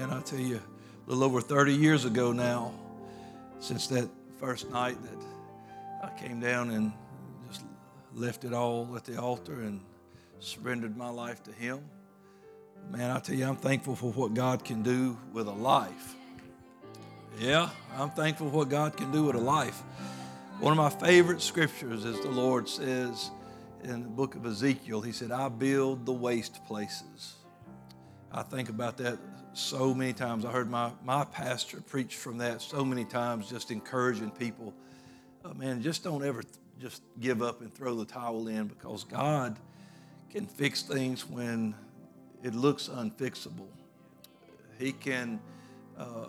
Man, I tell you, a little over 30 years ago now, since that first night that I came down and just left it all at the altar and surrendered my life to Him. Man, I tell you, I'm thankful for what God can do with a life. Yeah, I'm thankful for what God can do with a life. One of my favorite scriptures is the Lord says in the book of Ezekiel, He said, I build the waste places. I think about that so many times. I heard my, my pastor preach from that so many times, just encouraging people. Uh, man, just don't ever th- just give up and throw the towel in because God can fix things when it looks unfixable. He can uh,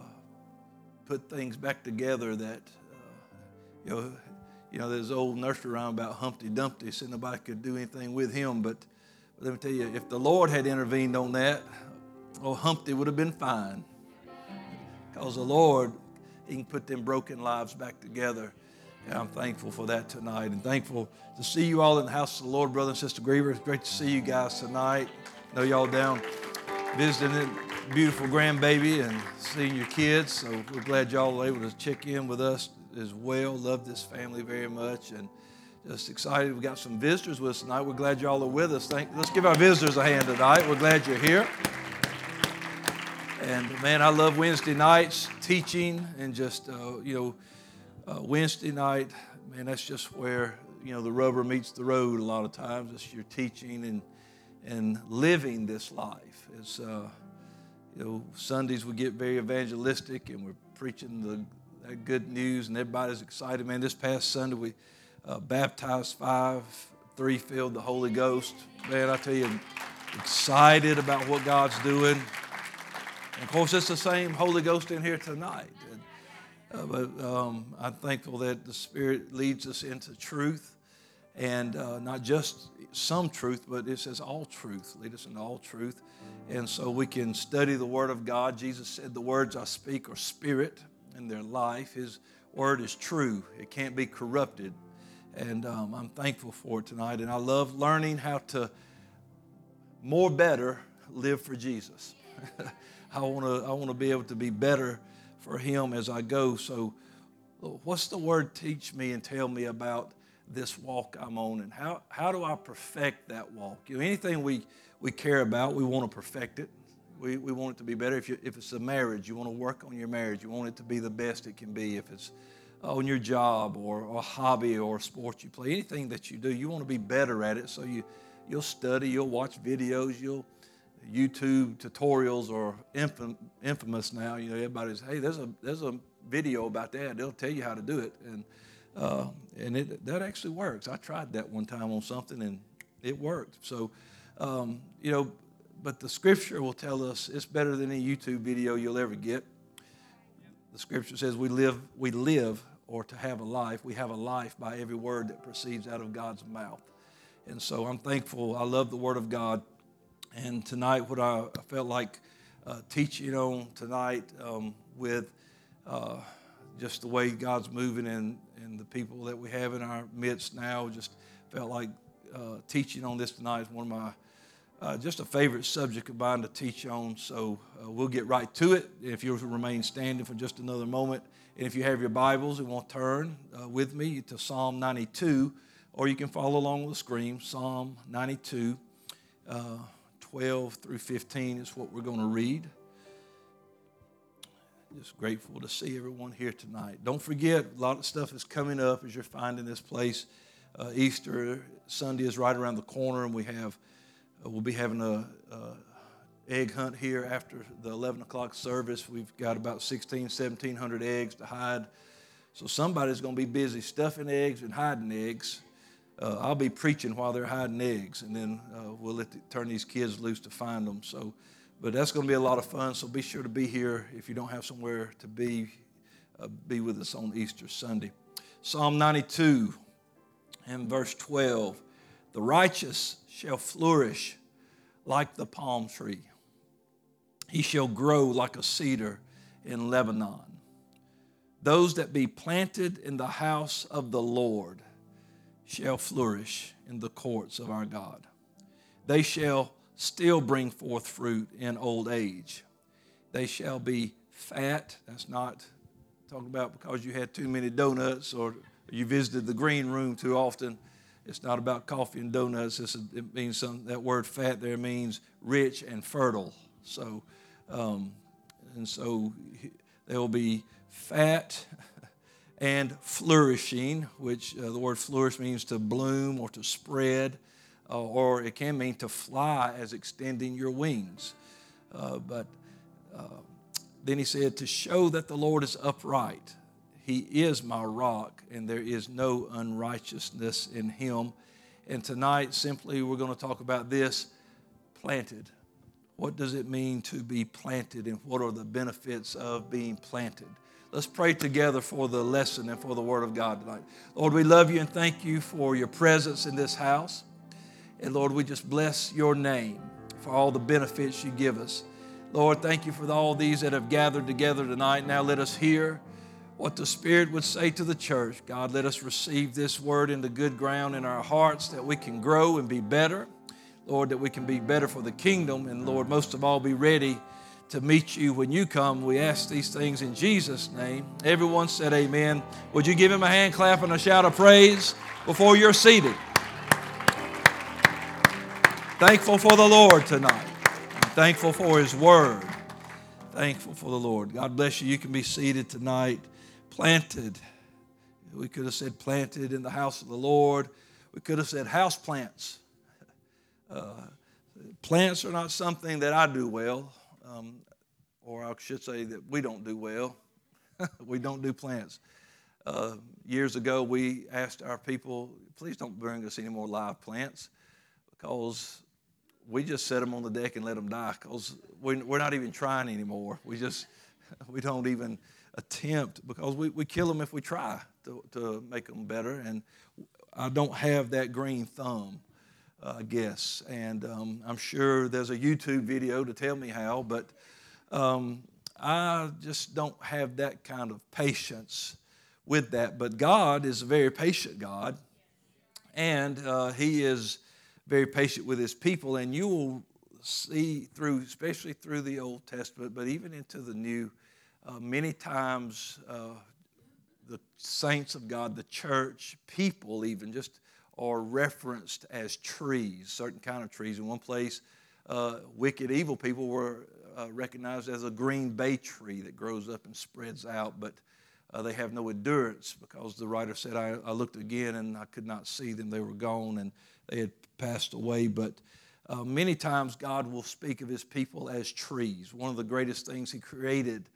put things back together that, uh, you know, you know, there's old nursery rhyme about Humpty Dumpty, said nobody could do anything with him. But, but let me tell you, if the Lord had intervened on that, oh, Humpty would have been fine. Because the Lord, He can put them broken lives back together. And I'm thankful for that tonight and thankful to see you all in the house of the Lord, brother and sister Griever. It's great to see you guys tonight. I know y'all down visiting a beautiful grandbaby and seeing your kids. So we're glad y'all are able to check in with us as well. Love this family very much and just excited. We got some visitors with us tonight. We're glad y'all are with us. Thank, let's give our visitors a hand tonight. We're glad you're here. And man, I love Wednesday nights teaching and just uh, you know uh, Wednesday night. Man, that's just where you know the rubber meets the road. A lot of times, it's your teaching and and living this life. It's uh, you know Sundays we get very evangelistic and we're preaching the that good news and everybody's excited. Man, this past Sunday we uh, baptized five, three filled the Holy Ghost. Man, I tell you, excited about what God's doing. And of course, it's the same Holy Ghost in here tonight. Uh, but um, I'm thankful that the Spirit leads us into truth, and uh, not just some truth, but it says all truth. Lead us into all truth, and so we can study the Word of God. Jesus said, "The words I speak are spirit, and their life. His Word is true; it can't be corrupted." And um, I'm thankful for it tonight, and I love learning how to more better live for Jesus. I want to I want to be able to be better for Him as I go. So, what's the Word teach me and tell me about this walk I'm on, and how how do I perfect that walk? You know, anything we we care about, we want to perfect it. We, we want it to be better. If, you, if it's a marriage, you want to work on your marriage. You want it to be the best it can be. If it's uh, on your job or a hobby or a sport you play, anything that you do, you want to be better at it. So you, you'll study, you'll watch videos, you'll YouTube tutorials are infam, infamous now. You know, everybody's hey, there's a there's a video about that. They'll tell you how to do it, and uh, and it, that actually works. I tried that one time on something, and it worked. So, um, you know, but the Scripture will tell us it's better than any YouTube video you'll ever get. The Scripture says we live we live or to have a life. We have a life by every word that proceeds out of God's mouth. And so I'm thankful. I love the Word of God. And tonight, what I felt like uh, teaching on tonight um, with uh, just the way God's moving and, and the people that we have in our midst now, just felt like uh, teaching on this tonight is one of my uh, just a favorite subject of mine to teach on. So uh, we'll get right to it. If you'll remain standing for just another moment, and if you have your Bibles and want to turn uh, with me to Psalm 92, or you can follow along with the screen, Psalm 92. 12 through 15 is what we're going to read. Just grateful to see everyone here tonight. Don't forget, a lot of stuff is coming up as you're finding this place. Uh, Easter Sunday is right around the corner, and we have uh, we'll be having a, a, egg hunt here after the 11 o'clock service. We've got about 16, 1700 eggs to hide. So somebody's going to be busy stuffing eggs and hiding eggs uh, I'll be preaching while they're hiding eggs, and then uh, we'll let the, turn these kids loose to find them. So, but that's going to be a lot of fun. So be sure to be here if you don't have somewhere to be. Uh, be with us on Easter Sunday. Psalm 92 and verse 12: The righteous shall flourish like the palm tree. He shall grow like a cedar in Lebanon. Those that be planted in the house of the Lord shall flourish in the courts of our God. They shall still bring forth fruit in old age. They shall be fat. That's not talking about because you had too many donuts or you visited the green room too often. It's not about coffee and donuts. It's, it means some, that word fat there means rich and fertile. So, um, and so they will be fat and flourishing, which uh, the word flourish means to bloom or to spread, uh, or it can mean to fly as extending your wings. Uh, but uh, then he said, to show that the Lord is upright. He is my rock, and there is no unrighteousness in him. And tonight, simply, we're going to talk about this planted. What does it mean to be planted, and what are the benefits of being planted? Let's pray together for the lesson and for the Word of God tonight. Lord, we love you and thank you for your presence in this house. And Lord, we just bless your name for all the benefits you give us. Lord, thank you for all these that have gathered together tonight. Now let us hear what the Spirit would say to the church. God, let us receive this word into good ground in our hearts that we can grow and be better. Lord, that we can be better for the kingdom. And Lord, most of all, be ready to meet you when you come. We ask these things in Jesus' name. Everyone said amen. Would you give him a hand clap and a shout of praise before you're seated? Thankful for the Lord tonight. thankful for his word. Thankful for the Lord. God bless you. You can be seated tonight. Planted. We could have said planted in the house of the Lord. We could have said house plants. Uh, plants are not something that I do well um, or I should say that we don't do well. we don't do plants. Uh, years ago, we asked our people, please don't bring us any more live plants because we just set them on the deck and let them die because we're not even trying anymore. We just, we don't even attempt because we, we kill them if we try to, to make them better. And I don't have that green thumb uh, I guess. And um, I'm sure there's a YouTube video to tell me how, but um, I just don't have that kind of patience with that. But God is a very patient God, and uh, He is very patient with His people. And you will see through, especially through the Old Testament, but even into the New, uh, many times uh, the saints of God, the church, people even, just are referenced as trees, certain kind of trees. In one place, uh, wicked, evil people were uh, recognized as a green bay tree that grows up and spreads out, but uh, they have no endurance because the writer said, I, I, looked again and I could not see them. They were gone and they had passed away. But uh, many times God will speak of his people as trees. One of the greatest things he created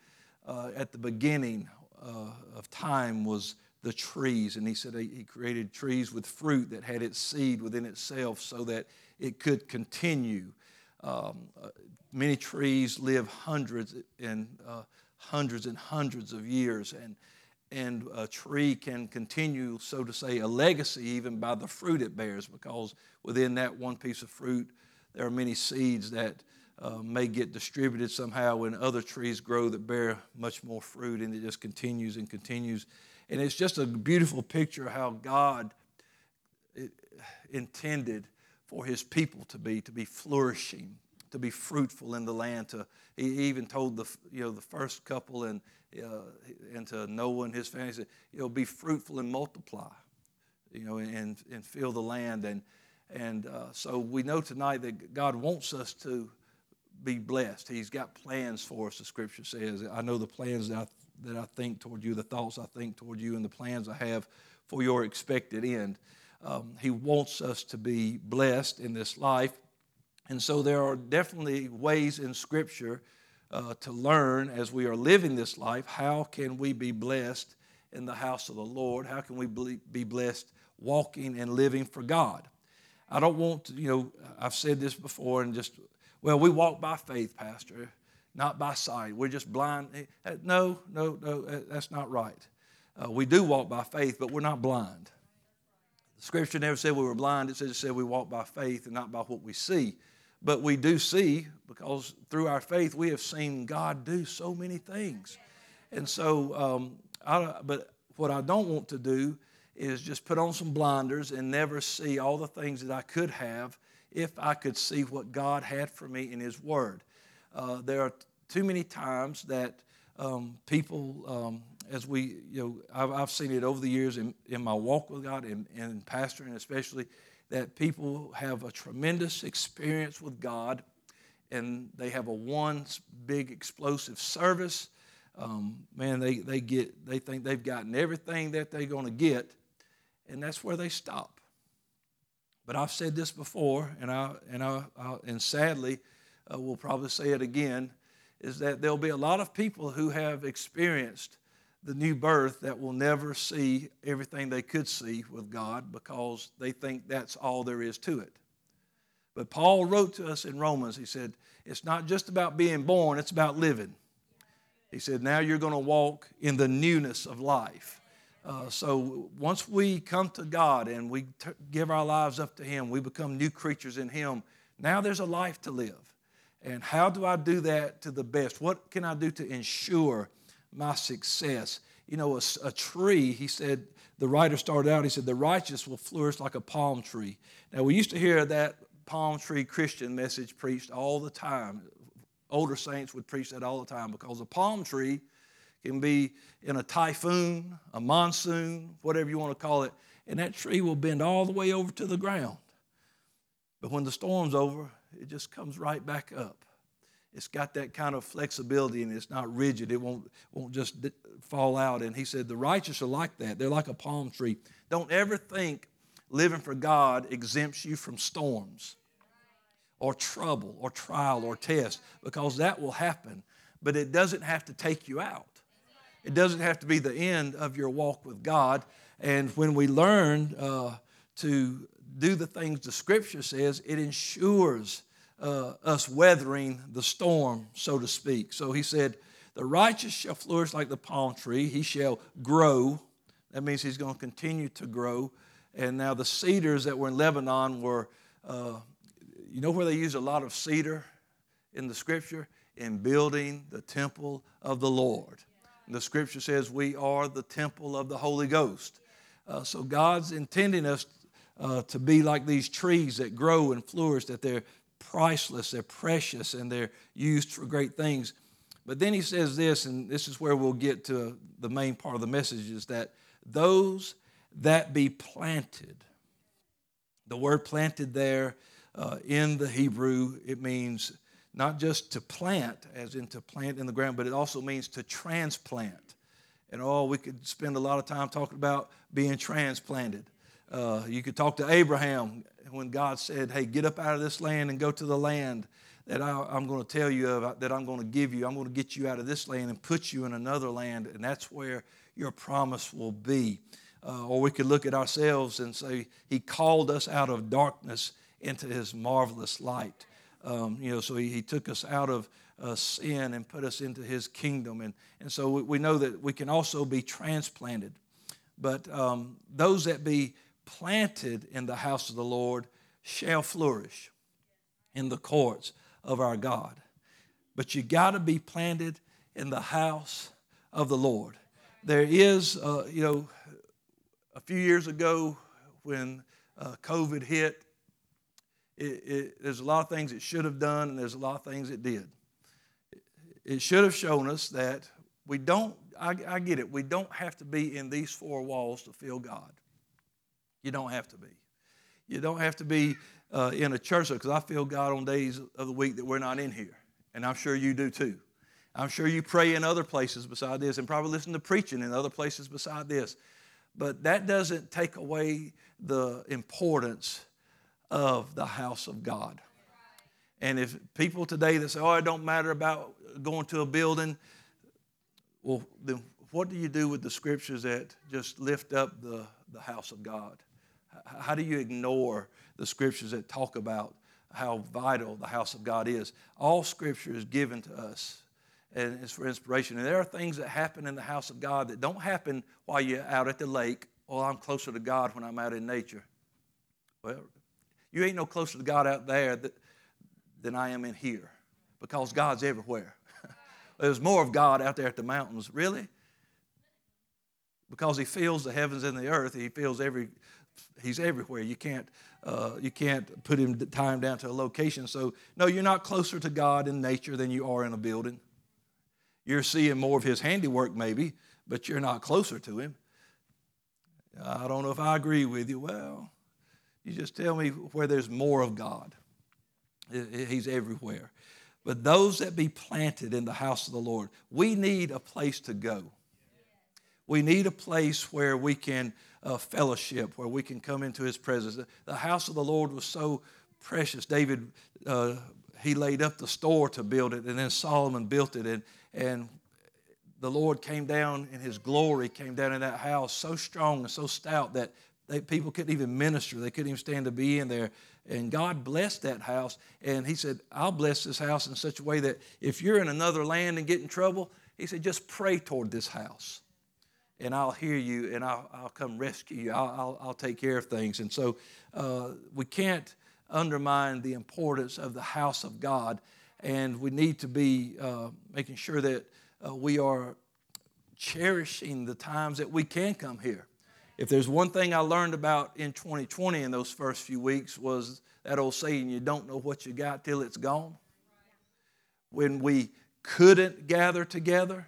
uh, at the beginning uh, of time was the trees. And he said he created trees with fruit that had its seed within itself so that it could continue. Um, uh, many trees live hundreds and uh, hundreds and hundreds of years, and, and a tree can continue, so to say, a legacy even by the fruit it bears, because within that one piece of fruit, there are many seeds that uh, may get distributed somehow when other trees grow that bear much more fruit, and it just continues and continues. And it's just a beautiful picture of how God intended for his people to be, to be flourishing, to be fruitful in the land. To, he even told the, you know, the first couple and, uh, and to Noah and his family, he said, you know, be fruitful and multiply, you know, and, and fill the land. And, and uh, so we know tonight that God wants us to be blessed. He's got plans for us, the scripture says. I know the plans that I that I think toward you, the thoughts I think toward you, and the plans I have for your expected end. Um, he wants us to be blessed in this life. And so there are definitely ways in Scripture uh, to learn as we are living this life how can we be blessed in the house of the Lord? How can we be blessed walking and living for God? I don't want to, you know, I've said this before and just, well, we walk by faith, Pastor not by sight. We're just blind. Eh, no, no, no, eh, that's not right. Uh, we do walk by faith, but we're not blind. The scripture never said we were blind. It says it said we walk by faith and not by what we see. But we do see because through our faith we have seen God do so many things. And so, um, I, but what I don't want to do is just put on some blinders and never see all the things that I could have if I could see what God had for me in His Word. Uh, there are too many times that um, people, um, as we, you know, I've, I've, seen it over the years in, in my walk with God and, and pastoring especially, that people have a tremendous experience with God and they have a one big explosive service. Um, man, they, they get they think they've gotten everything that they're going to get, and that's where they stop. But I've said this before, and I and I, I and sadly, uh, we'll probably say it again, is that there'll be a lot of people who have experienced the new birth that will never see everything they could see with God because they think that's all there is to it. But Paul wrote to us in Romans, he said, it's not just about being born, it's about living. He said, now you're going to walk in the newness of life. Uh, so once we come to God and we t- give our lives up to Him, we become new creatures in Him. Now there's a life to live. And how do I do that to the best? What can I do to ensure my success? You know, a, a tree, he said, the writer started out, he said, the righteous will flourish like a palm tree. Now, we used to hear that palm tree Christian message preached all the time. Older saints would preach that all the time because a palm tree can be in a typhoon, a monsoon, whatever you want to call it, and that tree will bend all the way over to the ground. But when the storm's over, it just comes right back up. It's got that kind of flexibility and it's not rigid. It won't, won't just fall out. And he said, The righteous are like that. They're like a palm tree. Don't ever think living for God exempts you from storms or trouble or trial or test because that will happen. But it doesn't have to take you out. It doesn't have to be the end of your walk with God. And when we learn uh, to do the things the Scripture says, it ensures uh, us weathering the storm, so to speak. So he said, The righteous shall flourish like the palm tree, he shall grow. That means he's going to continue to grow. And now the cedars that were in Lebanon were, uh, you know where they use a lot of cedar in the scripture? In building the temple of the Lord. And the scripture says we are the temple of the Holy Ghost. Uh, so God's intending us uh, to be like these trees that grow and flourish, that they're priceless, they're precious, and they're used for great things. But then he says this, and this is where we'll get to the main part of the message is that those that be planted. The word planted there uh, in the Hebrew, it means not just to plant, as in to plant in the ground, but it also means to transplant. And oh, we could spend a lot of time talking about being transplanted. Uh, you could talk to Abraham when God said, Hey, get up out of this land and go to the land that I, am going to tell you of, that I'm going to give you. I'm going to get you out of this land and put you in another land, and that's where your promise will be. Uh, or we could look at ourselves and say, He called us out of darkness into His marvelous light. Um, you know, so he, he, took us out of uh, sin and put us into His kingdom. And, and so we, we know that we can also be transplanted. But um, those that be planted in the house of the Lord shall flourish in the courts of our God. But you got to be planted in the house of the Lord. There is, uh, you know, a few years ago when uh, COVID hit, it, it, there's a lot of things it should have done, and there's a lot of things it did. It, should have shown us that we don't, I, I get it, we don't have to be in these four walls to feel God. You don't have to be. You don't have to be uh, in a church because I feel God on days of the week that we're not in here. And I'm sure you do too. I'm sure you pray in other places beside this and probably listen to preaching in other places beside this. But that doesn't take away the importance of the house of God. And if people today that say, oh, it don't matter about going to a building, well, then what do you do with the scriptures that just lift up the, the house of God? How do you ignore the scriptures that talk about how vital the house of God is? All scripture is given to us and it's for inspiration. And there are things that happen in the house of God that don't happen while you're out at the lake. Well, I'm closer to God when I'm out in nature. Well, you ain't no closer to God out there that, than I am in here because God's everywhere. There's more of God out there at the mountains. Really? Because He fills the heavens and the earth. He fills every. He's everywhere. You can't. Uh, you can't put him time down to a location. So no, you're not closer to God in nature than you are in a building. You're seeing more of his handiwork, maybe, but you're not closer to him. I don't know if I agree with you. Well, you just tell me where there's more of God. He's everywhere. But those that be planted in the house of the Lord, we need a place to go. We need a place where we can uh, fellowship, where we can come into His presence. The house of the Lord was so precious. David, uh, he laid up the store to build it, and then Solomon built it. And, and the Lord came down in His glory, came down in that house so strong and so stout that they, people couldn't even minister. They couldn't even stand to be in there. And God blessed that house. And He said, I'll bless this house in such a way that if you're in another land and get in trouble, He said, just pray toward this house. And I'll hear you and I'll, I'll come rescue you. I'll, I'll, I'll, take care of things. And so uh, we can't undermine the importance of the house of God. And we need to be uh, making sure that uh, we are cherishing the times that we can come here. If there's one thing I learned about in 2020 in those first few weeks was that old saying, you don't know what you got till it's gone. When we couldn't gather together,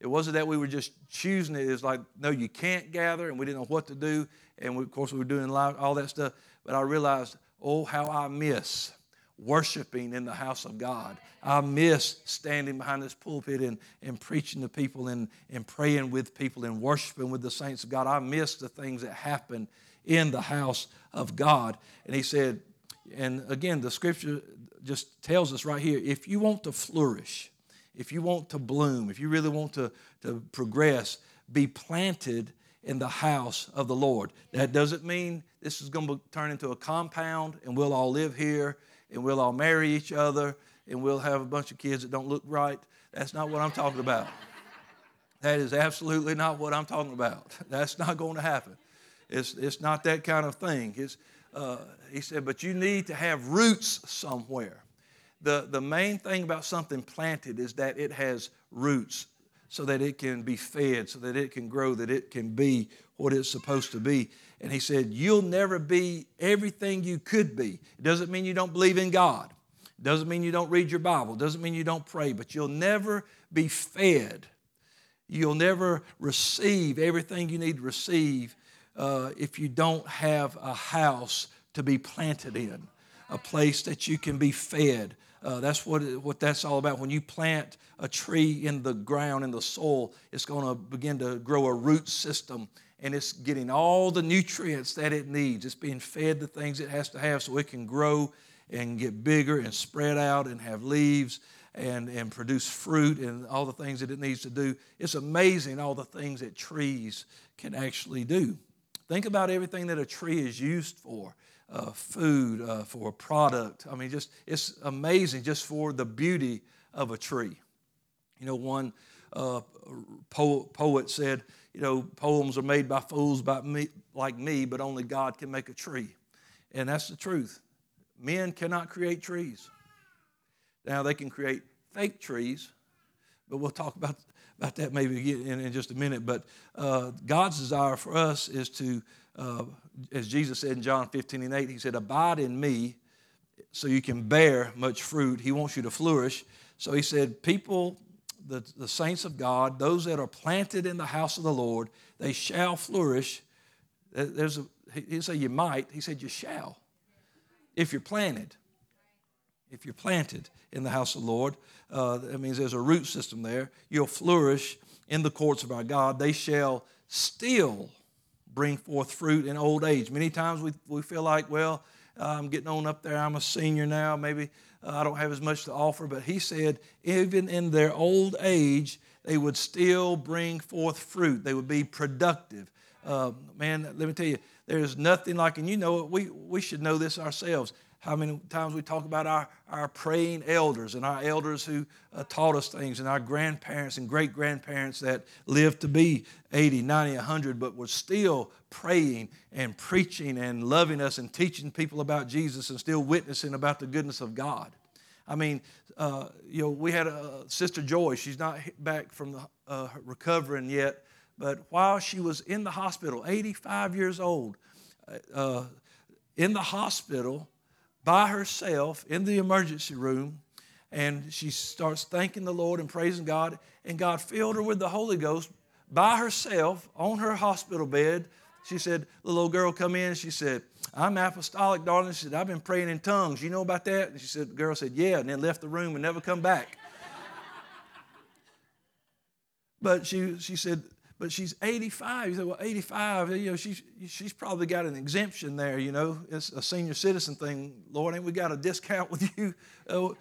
it wasn't that we were just choosing it. It's like, no, you can't gather, and we didn't know what to do. And we, of course, we were doing all that stuff. But I realized, oh, how I miss worshiping in the house of God. I miss standing behind this pulpit and, and preaching to people and, and praying with people and worshiping with the saints of God. I miss the things that happen in the house of God. And he said, and again, the scripture just tells us right here if you want to flourish, if you want to bloom, if you really want to, to progress, be planted in the house of the Lord. That doesn't mean this is going to turn into a compound and we'll all live here and we'll all marry each other and we'll have a bunch of kids that don't look right. That's not what I'm talking about. That is absolutely not what I'm talking about. That's not going to happen. It's, it's not that kind of thing. It's, uh, he said, but you need to have roots somewhere. The, the main thing about something planted is that it has roots so that it can be fed, so that it can grow, that it can be what it's supposed to be. And he said, You'll never be everything you could be. It doesn't mean you don't believe in God, it doesn't mean you don't read your Bible, it doesn't mean you don't pray, but you'll never be fed. You'll never receive everything you need to receive uh, if you don't have a house to be planted in, a place that you can be fed. Uh, that's what, what that's all about. When you plant a tree in the ground, in the soil, it's going to begin to grow a root system and it's getting all the nutrients that it needs. It's being fed the things it has to have so it can grow and get bigger and spread out and have leaves and, and produce fruit and all the things that it needs to do. It's amazing all the things that trees can actually do. Think about everything that a tree is used for. Uh, food, uh, for a product. I mean, just it's amazing just for the beauty of a tree. You know, one uh, poet said, you know, poems are made by fools by me, like me, but only God can make a tree. And that's the truth. Men cannot create trees. Now, they can create fake trees, but we'll talk about, about that maybe in, in just a minute. But uh, God's desire for us is to, uh, as Jesus said in John 15 and 8, He said, Abide in me so you can bear much fruit. He wants you to flourish. So He said, People the, the saints of God, those that are planted in the house of the Lord, they shall flourish. There's a, he didn't say you might, he said you shall. If you're planted. If you're planted in the house of the Lord, uh, that means there's a root system there. You'll flourish in the courts of our God. They shall still bring forth fruit in old age. Many times we, we feel like, well, I'm getting on up there. I'm a senior now. Maybe uh, I don't have as much to offer. But he said, even in their old age, they would still bring forth fruit. They would be productive. Uh, man, let me tell you, there's nothing like, and you know, we, we should know this ourselves how many times we talk about our, our praying elders and our elders who uh, taught us things and our grandparents and great grandparents that lived to be 80, 90, 100, but were still praying and preaching and loving us and teaching people about Jesus and still witnessing about the goodness of God. I mean, uh, you know, we had a sister Joy. She's not back from the, uh, recovering yet, but while she was in the hospital, 85 years old, uh, in the hospital, by herself in the emergency room. and she starts thanking the Lord and praising God. And God filled her with the Holy Ghost by herself on her hospital bed. She said, the little girl come in. She said, I'm apostolic, darling. She said, I've been praying in tongues. You know about that? And she said, the girl said, yeah, and then left the room and never come back. but she, she said, but she's 85. You say, well, 85, you know, she's, she's probably got an exemption there, you know. It's a senior citizen thing. Lord, ain't we got a discount with you? Oh,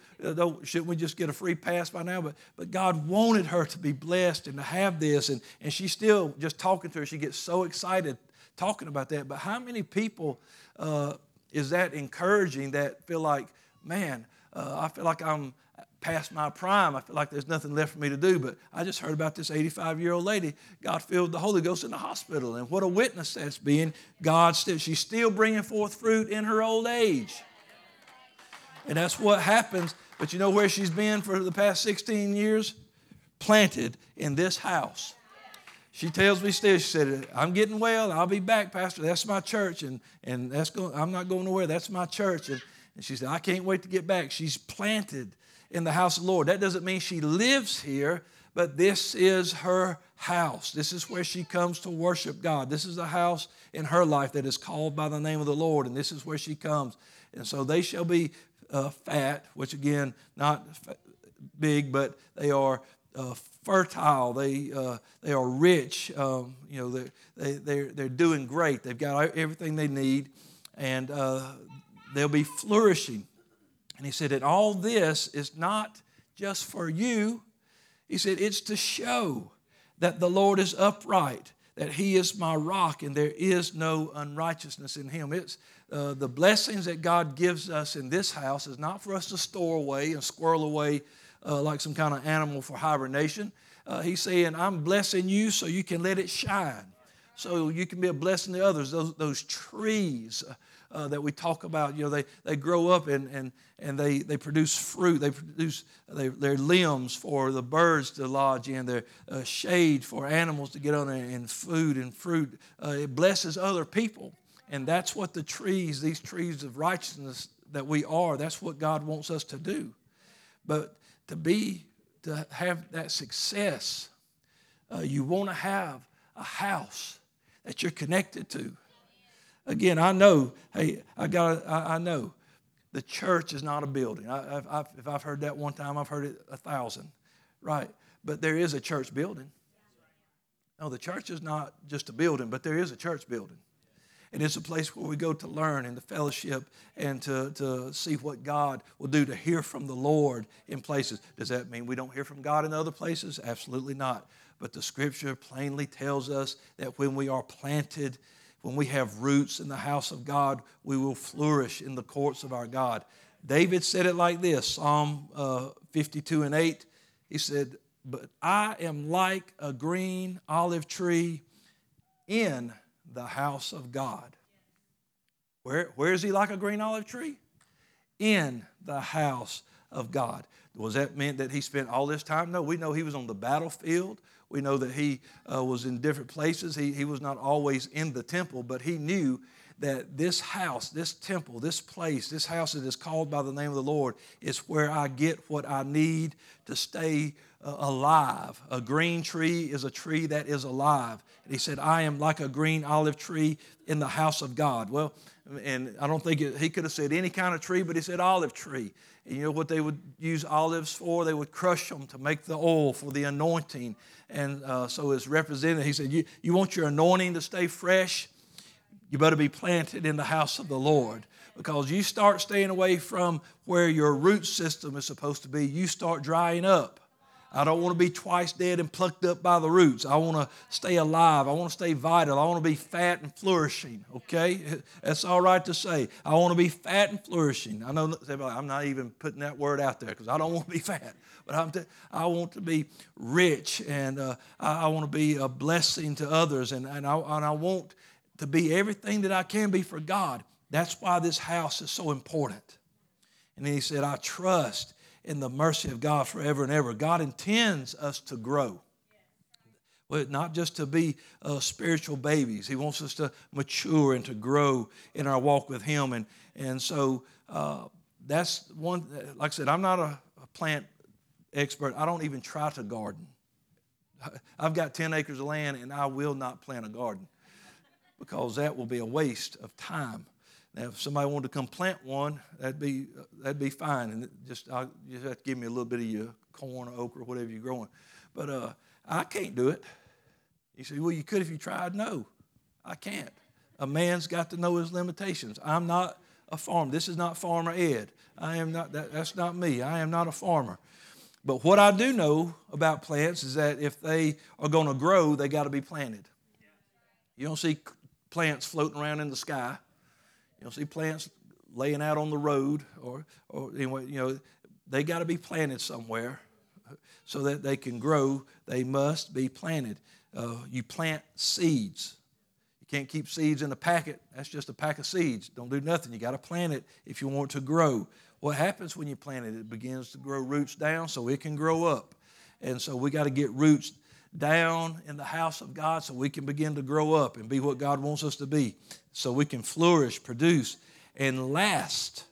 shouldn't we just get a free pass by now? But, but God wanted her to be blessed and to have this. And, and she's still just talking to her. She gets so excited talking about that. But how many people uh, is that encouraging that feel like, man, uh, I feel like I'm past my prime. I feel like there's nothing left for me to do. But I just heard about this 85 year old lady. God filled the Holy Ghost in the hospital. And what a witness that's being. God still, she's still bringing forth fruit in her old age. And that's what happens. But you know where she's been for the past 16 years? Planted in this house. She tells me still, she said, I'm getting well. I'll be back, Pastor. That's my church. And, and that's going, I'm not going nowhere. That's my church. And, and she said, I can't wait to get back. She's planted in the house of the Lord. That doesn't mean she lives here, but this is her house. This is where she comes to worship God. This is the house in her life that is called by the name of the Lord, and this is where she comes. And so they shall be uh, fat, which again, not big, but they are uh, fertile. They, uh, they are rich. Um, you know, they're, they, they're, they're doing great. They've got everything they need, and uh, they'll be flourishing. And he said, and all this is not just for you. He said, it's to show that the Lord is upright, that he is my rock, and there is no unrighteousness in him. It's uh, the blessings that God gives us in this house is not for us to store away and squirrel away uh, like some kind of animal for hibernation. Uh, he's saying, I'm blessing you so you can let it shine, so you can be a blessing to others. Those, those trees uh, that we talk about, you know, they, they grow up and, and, and they, they produce fruit. They produce they, their limbs for the birds to lodge in, their uh, shade for animals to get on, and food and fruit. Uh, it blesses other people. And that's what the trees, these trees of righteousness that we are, that's what God wants us to do. But to be, to have that success, uh, you want to have a house that you're connected to. Again, I know, hey, I got, I, I know the church is not a building. I, have I've, if I've heard that one time, I've heard it a thousand, right? But there is a church building. No, the church is not just a building, but there is a church building. And it's a place where we go to learn and to fellowship and to, to see what God will do to hear from the Lord in places. Does that mean we don't hear from God in other places? Absolutely not. But the scripture plainly tells us that when we are planted when we have roots in the house of God, we will flourish in the courts of our God. David said it like this Psalm uh, 52 and 8. He said, But I am like a green olive tree in the house of God. Where, where is he like a green olive tree? In the house of God. Was that meant that he spent all this time? No, we know he was on the battlefield. We know that he uh, was in different places. He, he was not always in the temple, but he knew that this house, this temple, this place, this house that is called by the name of the Lord is where I get what I need to stay uh, alive. A green tree is a tree that is alive. And he said, I am like a green olive tree in the house of God. Well, and I don't think it, he could have said any kind of tree, but he said olive tree. And you know what they would use olives for? They would crush them to make the oil for the anointing. And uh, so it's represented. He said, you, you want your anointing to stay fresh? You better be planted in the house of the Lord. Because you start staying away from where your root system is supposed to be, you start drying up. I don't want to be twice dead and plucked up by the roots. I want to stay alive. I want to stay vital. I want to be fat and flourishing. Okay? That's all right to say. I want to be fat and flourishing. I know I'm not even putting that word out there because I don't want to be fat, but I'm t- i want to be rich and uh, I, want to be a blessing to others and, and, I, and I want to be everything that I can be for God. That's why this house is so important. And he said, I trust in the mercy of God forever and ever. God intends us to grow. Well, not just to be uh, spiritual babies. He wants us to mature and to grow in our walk with Him. And, and so uh, that's one, like I said, I'm not a, a plant expert. I don't even try to garden. I've got 10 acres of land and I will not plant a garden because that will be a waste of time. Now, if somebody wanted to come plant one, that'd be, that'd be fine. And just, just have to give me a little bit of your corn or okra or whatever you're growing. But uh, I can't do it. You say, well, you could if you tried. No, I can't. A man's got to know his limitations. I'm not a farmer. This is not Farmer Ed. I am not, that, that's not me. I am not a farmer. But what I do know about plants is that if they are going to grow, they got to be planted. You don't see plants floating around in the sky. You don't see plants laying out on the road or, or anyway, you know, they got to be planted somewhere so that they can grow. They must be planted. Uh, you plant seeds. You can't keep seeds in a packet. That's just a pack of seeds. Don't do nothing. You got to plant it if you want to grow. What happens when you plant it? It begins to grow roots down so it can grow up. And so we got to get roots down in the house of God so we can begin to grow up and be what God wants us to be. So we can flourish, produce, and last.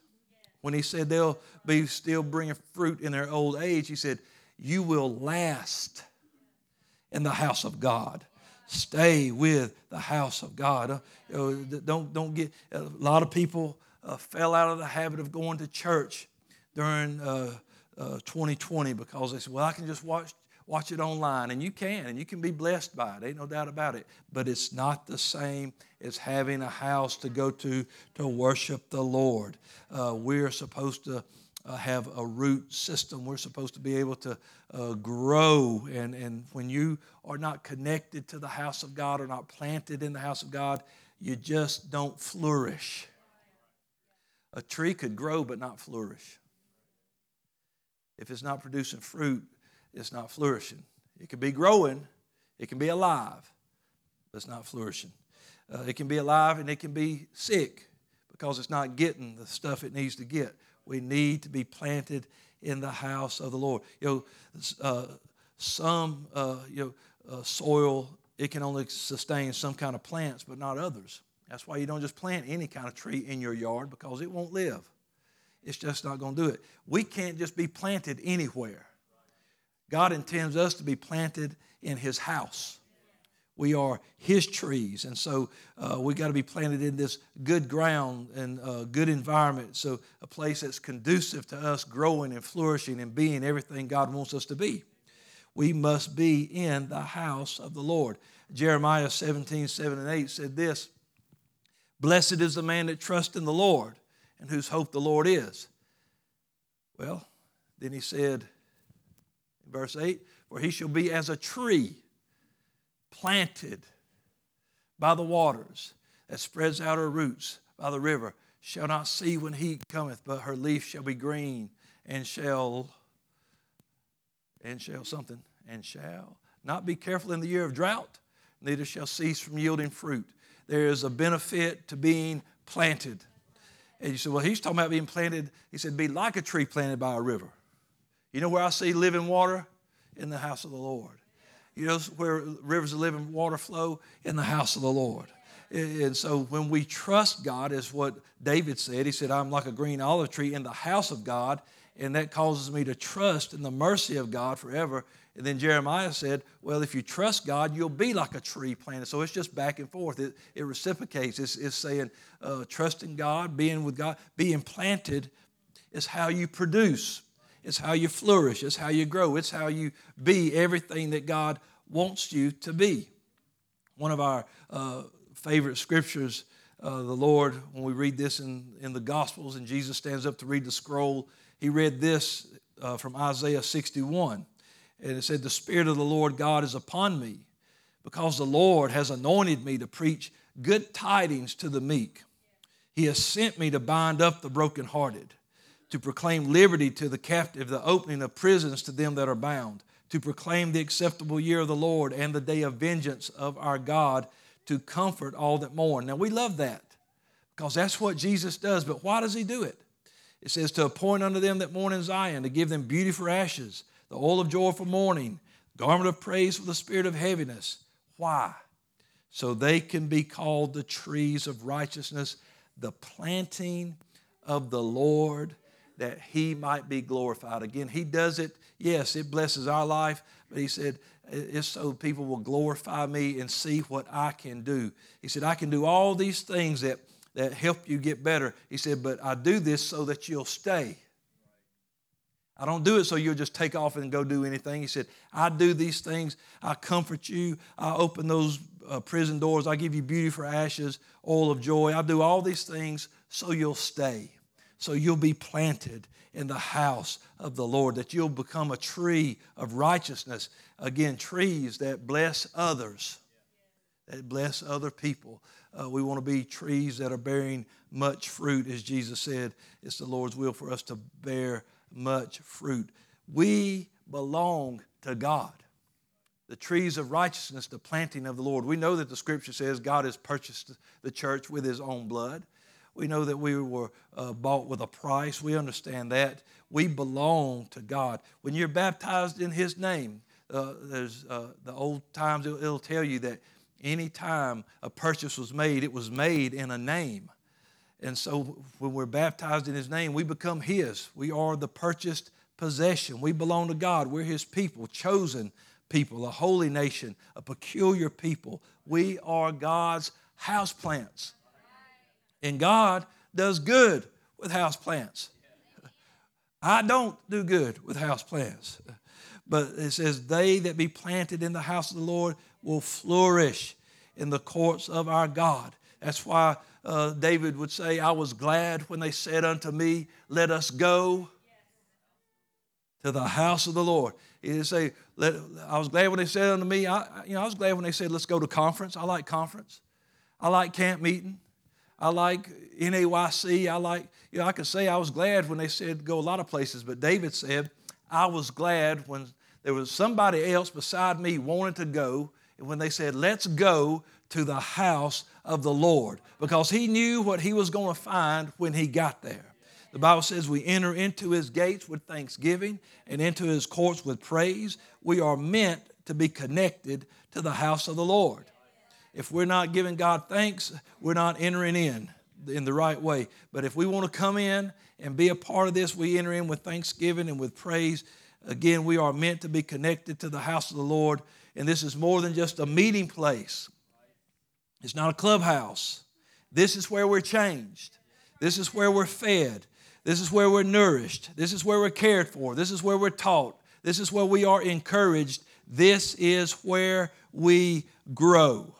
When he said they'll be still bringing fruit in their old age, he said, You will last in the house of God. Stay with the house of God. Uh, don't, don't get, a lot of people uh, fell out of the habit of going to church during uh, 2020 uh, because they said, well, I can just watch, watch it online. And you can, and you can be blessed by it. Ain't no doubt about it. But it's not the same as having a house to go to to worship the Lord. Uh, we're supposed to uh, have a root system. We're supposed to be able to uh, grow. And, and when you are not connected to the house of God or not planted in the house of God, you just don't flourish. A tree could grow but not flourish. If it's not producing fruit, it's not flourishing. It can be growing, it can be alive, but it's not flourishing. Uh, it can be alive and it can be sick because it's not getting the stuff it needs to get. We need to be planted in the house of the Lord. You know, uh, some uh, you know, uh, soil it can only sustain some kind of plants, but not others. That's why you don't just plant any kind of tree in your yard because it won't live. It's just not going to do it. We can't just be planted anywhere. God intends us to be planted in His house. We are His trees, and so uh, we got to be planted in this good ground and uh, good environment. So a place that's conducive to us growing and flourishing and being everything God wants us to be. We must be in the house of the Lord. Jeremiah 17, 7 and 8 said this Blessed is the man that trusts in the Lord and whose hope the Lord is. Well, then he said verse 8, For he shall be as a tree planted by the waters that spreads out her roots by the river, shall not see when heat cometh, but her leaf shall be green and shall, and shall something, and shall not be careful in the year of drought, neither shall cease from yielding fruit there is a benefit to being planted. And you say, well, he's talking about being planted. He said, be like a tree planted by a river. You know where I see living water? In the house of the Lord. You know where rivers of living water flow? In the house of the Lord. And so when we trust God, is what David said. He said, I'm like a green olive tree in the house of God, and that causes me to trust in the mercy of God forever. And then Jeremiah said, Well, if you trust God, you'll be like a tree planted. So it's just back and forth. It, it reciprocates. It's, it's saying, uh, trusting God, being with God, being planted is how you produce, it's how you flourish, it's how you grow, it's how you be everything that God wants you to be. One of our uh, favorite scriptures, uh, the Lord, when we read this in, in the Gospels and Jesus stands up to read the scroll, he read this uh, from Isaiah 61. And it said, The Spirit of the Lord God is upon me because the Lord has anointed me to preach good tidings to the meek. He has sent me to bind up the brokenhearted, to proclaim liberty to the captive, the opening of prisons to them that are bound, to proclaim the acceptable year of the Lord and the day of vengeance of our God, to comfort all that mourn. Now, we love that because that's what Jesus does, but why does he do it? It says, To appoint unto them that mourn in Zion, to give them beauty for ashes the oil of joy for mourning, garment of praise for the spirit of heaviness. Why? So they can be called the trees of righteousness, the planting of the Lord, that he might be glorified. Again, he does it, yes, it blesses our life, but he said, it's so people will glorify me and see what I can do. He said, I can do all these things that, that help you get better. He said, but I do this so that you'll stay. I don't do it so you'll just take off and go do anything. He said, I do these things. I comfort you. I open those uh, prison doors. I give you beauty for ashes, oil of joy. I do all these things so you'll stay, so you'll be planted in the house of the Lord, that you'll become a tree of righteousness. Again, trees that bless others, that bless other people. Uh, we want to be trees that are bearing much fruit, as Jesus said. It's the Lord's will for us to bear much fruit. We belong to God. The trees of righteousness, the planting of the Lord. We know that the scripture says God has purchased the church with his own blood. We know that we were uh, bought with a price. We understand that. We belong to God. When you're baptized in his name, uh, there's uh, the old times, it'll, it'll tell you that any time a purchase was made, it was made in a name. And so when we're baptized in His name, we become His. We are the purchased possession. We belong to God. We're His people, chosen people, a holy nation, a peculiar people. We are God's house plants. And God does good with house plants. I don't do good with house plants. But it says, They that be planted in the house of the Lord will flourish in the courts of our God. That's why uh, David would say, I was glad when they said unto me, Let us go to the house of the Lord. He say, I was glad when they said unto me, I, you know, I was glad when they said, Let's go to conference. I like conference. I like camp meeting. I like NAYC. I like, you know, I could say I was glad when they said go a lot of places, but David said, I was glad when there was somebody else beside me wanted to go, and when they said, Let's go to the house of the Lord because he knew what he was going to find when he got there. The Bible says we enter into his gates with thanksgiving and into his courts with praise. We are meant to be connected to the house of the Lord. If we're not giving God thanks, we're not entering in in the right way. But if we want to come in and be a part of this, we enter in with thanksgiving and with praise. Again, we are meant to be connected to the house of the Lord. And this is more than just a meeting place. It's not a clubhouse. This is where we're changed. This is where we're fed. This is where we're nourished. This is where we're cared for. This is where we're taught. This is where we are encouraged. This is where we grow.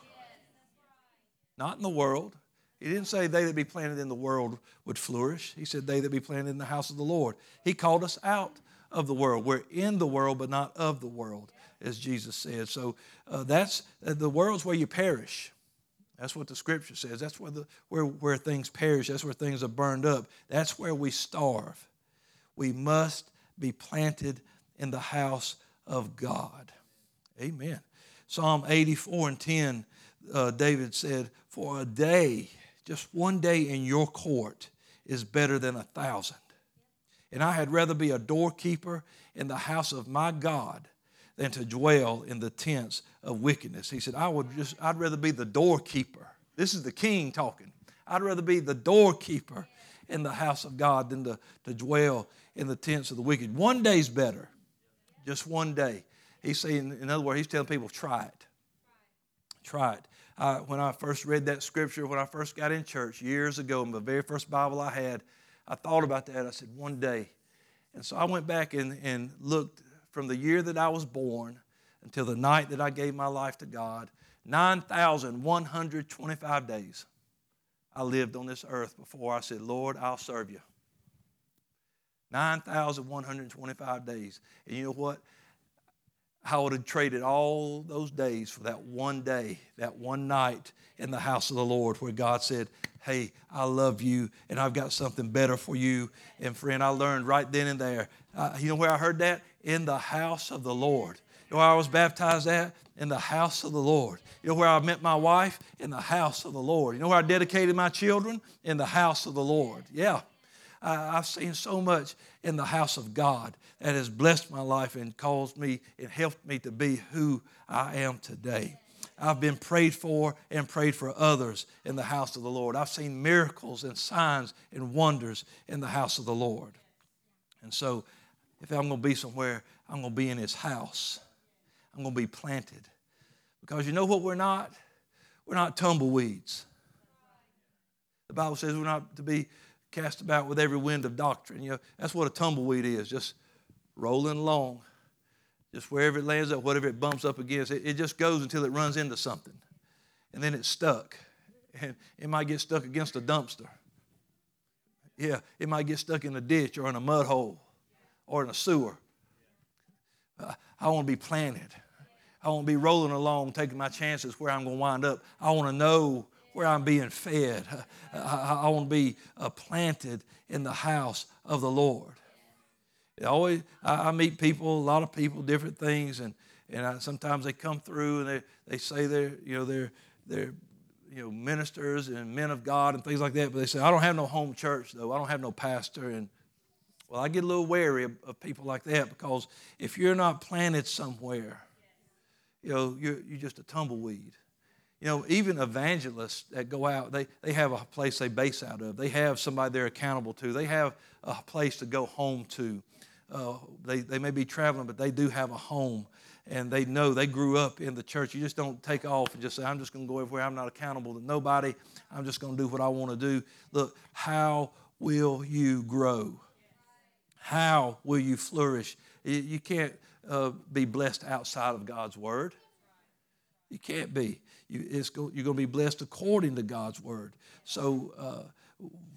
Not in the world. He didn't say they that be planted in the world would flourish. He said they that be planted in the house of the Lord. He called us out of the world. We're in the world, but not of the world, as Jesus said. So uh, that's uh, the world's where you perish. That's what the scripture says. That's where, the, where, where things perish. That's where things are burned up. That's where we starve. We must be planted in the house of God. Amen. Psalm 84 and 10, uh, David said, For a day, just one day in your court is better than a thousand. And I had rather be a doorkeeper in the house of my God than to dwell in the tents of wickedness. He said, I would just, I'd rather be the doorkeeper. This is the king talking. I'd rather be the doorkeeper in the house of God than to, to dwell in the tents of the wicked. One day's better. Just one day. He's saying, in other words, he's telling people, try it. Try it. When I first read that scripture, when I first got in church years ago, in the very first Bible I had, I thought about that. I said, one day. And so I went back and, and looked from the year that I was born until the night that I gave my life to God, 9,125 days I lived on this earth before I said, Lord, I'll serve you. 9,125 days. And you know what? I would have traded all those days for that one day, that one night in the house of the Lord where God said, Hey, I love you and I've got something better for you. And friend, I learned right then and there. Uh, you know where I heard that? in the house of the Lord. You know where I was baptized at? In the house of the Lord. You know where I met my wife? In the house of the Lord. You know where I dedicated my children? In the house of the Lord. Yeah. I've seen so much in the house of God that has blessed my life and caused me and helped me to be who I am today. I've been prayed for and prayed for others in the house of the Lord. I've seen miracles and signs and wonders in the house of the Lord. And so, if I'm going to be somewhere, I'm going to be in His house. I'm going to be planted. Because you know what we're not? We're not tumbleweeds. The Bible says we're not to be cast about with every wind of doctrine. You know, that's what a tumbleweed is, just rolling along. Just wherever it lands up, whatever it bumps up against, it, it just goes until it runs into something. And then it's stuck. And it might get stuck against a dumpster. Yeah, it might get stuck in a ditch or in a mud hole or in a sewer. Uh, I want to be planted. I want to be rolling along, taking my chances where I'm going to wind up. I want to know where I'm being fed. I, I want to be uh, planted in the house of the Lord. It always, I, I, meet people, a lot of people, different things, and and I, sometimes they come through and they, they say they're you know they're they're you know ministers and men of God and things like that, but they say I don't have no home church though. I don't have no pastor, and well, I get a little wary of, of people like that because if you're not planted somewhere, you know you're you're just a tumbleweed. You know, even evangelists that go out, they, they have a place they base out of. They have somebody they're accountable to. They have a place to go home to. Uh, they, they may be traveling, but they do have a home. And they know they grew up in the church. You just don't take off and just say, I'm just going to go everywhere. I'm not accountable to nobody. I'm just going to do what I want to do. Look, how will you grow? How will you flourish? You can't uh, be blessed outside of God's word. You can't be. You, go, you're going to be blessed according to God's word. So uh,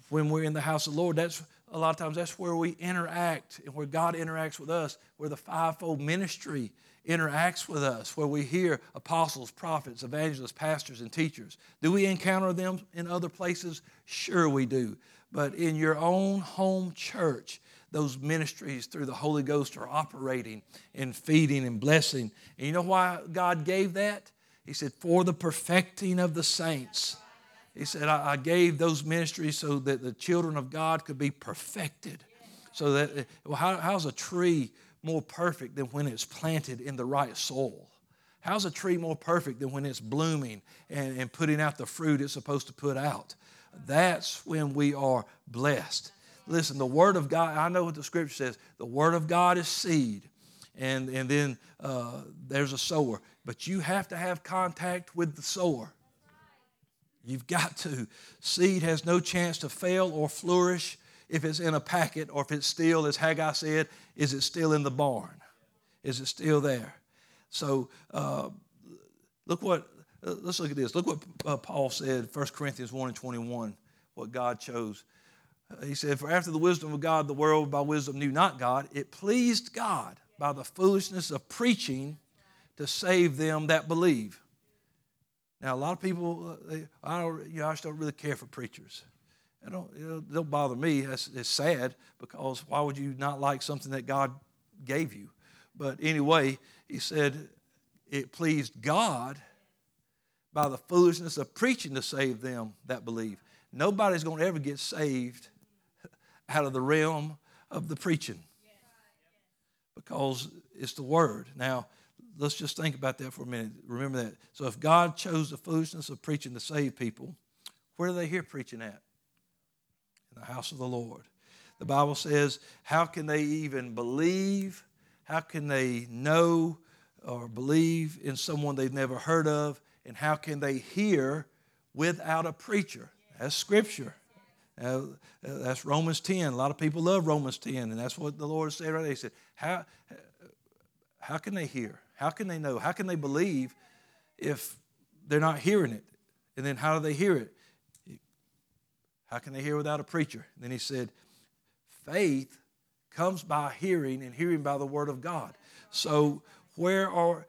when we're in the house of the Lord, that's a lot of times that's where we interact and where God interacts with us, where the fivefold ministry interacts with us, where we hear apostles, prophets, evangelists, pastors, and teachers. Do we encounter them in other places? Sure, we do. But in your own home church, those ministries through the Holy Ghost are operating and feeding and blessing. And you know why God gave that? He said, For the perfecting of the saints. He said, I, I gave those ministries so that the children of God could be perfected. So that, eh, well, how, how's a tree more perfect than when it's planted in the right soil? How's a tree more perfect than when it's blooming and, and putting out the fruit it's supposed to put out? That's when we are blessed. Listen, the Word of God, I know what the Scripture says. The Word of God is seed, and, and then uh, there's a sower. But you have to have contact with the sower. You've got to. Seed has no chance to fail or flourish if it's in a packet or if it's still, as Haggai said, is it still in the barn? Is it still there? So uh, look what, uh, let's look at this. Look what uh, Paul said, 1 Corinthians 1 and 21, what God chose. He said, For after the wisdom of God, the world by wisdom knew not God. It pleased God by the foolishness of preaching to save them that believe. Now, a lot of people, uh, they, I don't, you know, I just don't really care for preachers. I don't, it don't bother me. It's, it's sad because why would you not like something that God gave you? But anyway, he said it pleased God by the foolishness of preaching to save them that believe. Nobody's going to ever get saved out of the realm of the preaching because it's the word. Now, let's just think about that for a minute. Remember that. So, if God chose the foolishness of preaching to save people, where do they hear preaching at? In the house of the Lord. The Bible says, how can they even believe? How can they know or believe in someone they've never heard of? And how can they hear without a preacher? That's scripture. Uh, that's Romans 10. A lot of people love Romans 10, and that's what the Lord said right there. He said, How, how can they hear? How can they know? How can they believe if they're not hearing it? And then how do they hear it? How can they hear without a preacher? And then he said, faith comes by hearing, and hearing by the word of God. So, where are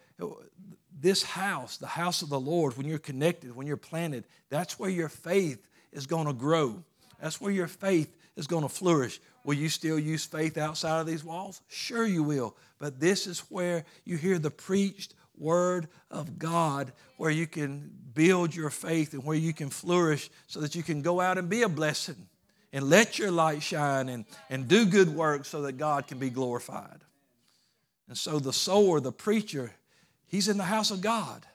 this house, the house of the Lord, when you're connected, when you're planted, that's where your faith is going to grow. That's where your faith is going to flourish. Will you still use faith outside of these walls? Sure, you will. But this is where you hear the preached word of God, where you can build your faith and where you can flourish so that you can go out and be a blessing and let your light shine and, and do good work so that God can be glorified. And so the sower, the preacher, he's in the house of God.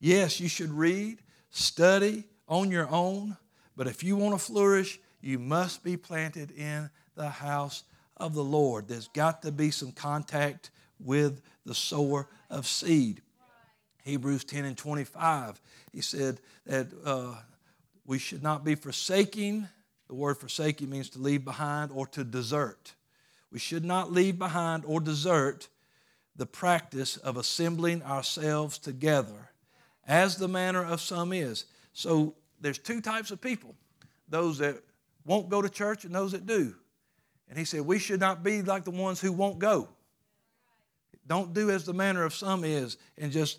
Yes, you should read, study on your own, but if you want to flourish, you must be planted in the house of the Lord. There's got to be some contact with the sower of seed. Hebrews 10 and 25, he said that uh, we should not be forsaking. The word forsaking means to leave behind or to desert. We should not leave behind or desert the practice of assembling ourselves together, as the manner of some is. So there's two types of people those that won't go to church and those that do. And he said, We should not be like the ones who won't go. Don't do as the manner of some is and just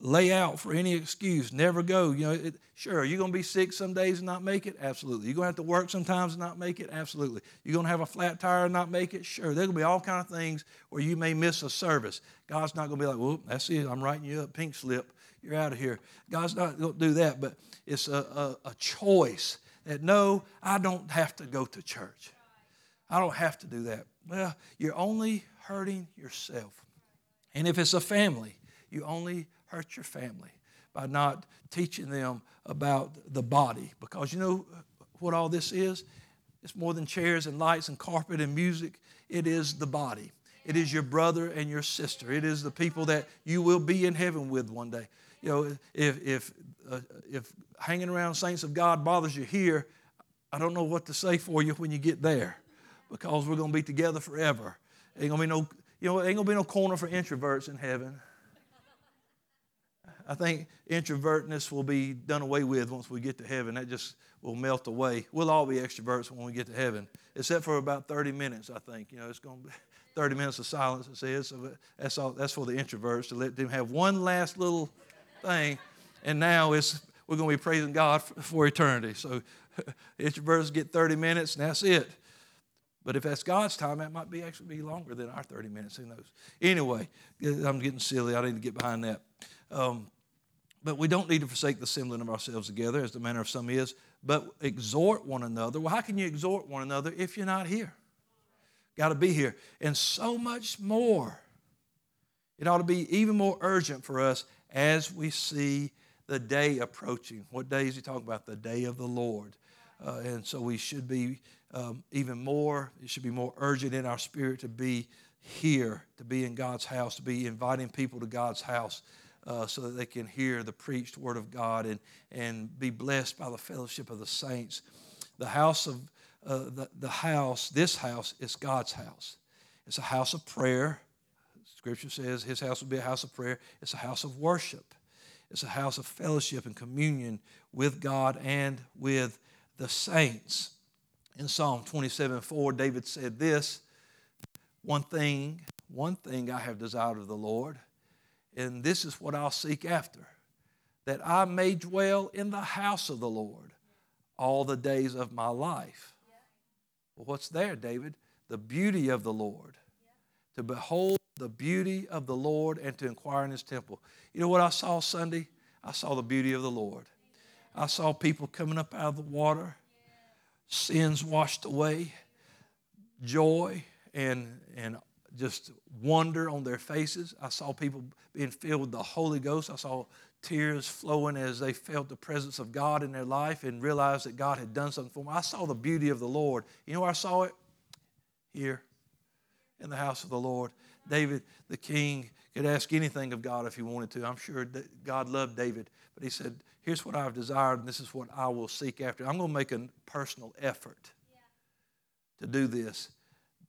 lay out for any excuse. Never go. You know, it, sure, you're going to be sick some days and not make it? Absolutely. You're going to have to work sometimes and not make it? Absolutely. You're going to have a flat tire and not make it? Sure. There's going to be all kind of things where you may miss a service. God's not going to be like, well, that's it. I'm writing you up, pink slip. You're out of here. God's not going to do that, but it's a, a, a choice that no, I don't have to go to church. I don't have to do that. Well, you're only hurting yourself. And if it's a family, you only hurt your family by not teaching them about the body. Because you know what all this is? It's more than chairs and lights and carpet and music. It is the body. It is your brother and your sister. It is the people that you will be in heaven with one day. You know, if, if, uh, if hanging around saints of God bothers you here, I don't know what to say for you when you get there because we're going to be together forever. Ain't going to be no you know, ain't gonna be no corner for introverts in heaven. I think introvertness will be done away with once we get to heaven. That just will melt away. We'll all be extroverts when we get to heaven, except for about 30 minutes, I think. You know, it's going to be 30 minutes of silence, it says. So that's, all, that's for the introverts to let them have one last little thing. And now it's, we're going to be praising God for, for eternity. So introverts get 30 minutes, and that's it. But if that's God's time, that might be actually be longer than our 30 minutes. Who knows? Anyway, I'm getting silly. I need to get behind that. Um, but we don't need to forsake the assembling of ourselves together, as the manner of some is, but exhort one another. Well, how can you exhort one another if you're not here? Got to be here. And so much more. It ought to be even more urgent for us as we see the day approaching. What day is he talking about? The day of the Lord. Uh, and so we should be um, even more, it should be more urgent in our spirit to be here, to be in God's house, to be inviting people to God's house uh, so that they can hear the preached word of God and, and be blessed by the fellowship of the saints. The house of uh, the, the house, this house is God's house. It's a house of prayer. Scripture says his house will be a house of prayer. It's a house of worship. It's a house of fellowship and communion with God and with the saints. In Psalm 27 4, David said this One thing, one thing I have desired of the Lord, and this is what I'll seek after, that I may dwell in the house of the Lord all the days of my life. Well, what's there, David? The beauty of the Lord. To behold the beauty of the Lord and to inquire in his temple. You know what I saw Sunday? I saw the beauty of the Lord. I saw people coming up out of the water sins washed away, joy and, and just wonder on their faces. I saw people being filled with the Holy Ghost. I saw tears flowing as they felt the presence of God in their life and realized that God had done something for them. I saw the beauty of the Lord. You know where I saw it? Here in the house of the Lord. David, the king, could ask anything of God if he wanted to. I'm sure that God loved David, but he said, Here's what I've desired, and this is what I will seek after. I'm going to make a personal effort to do this,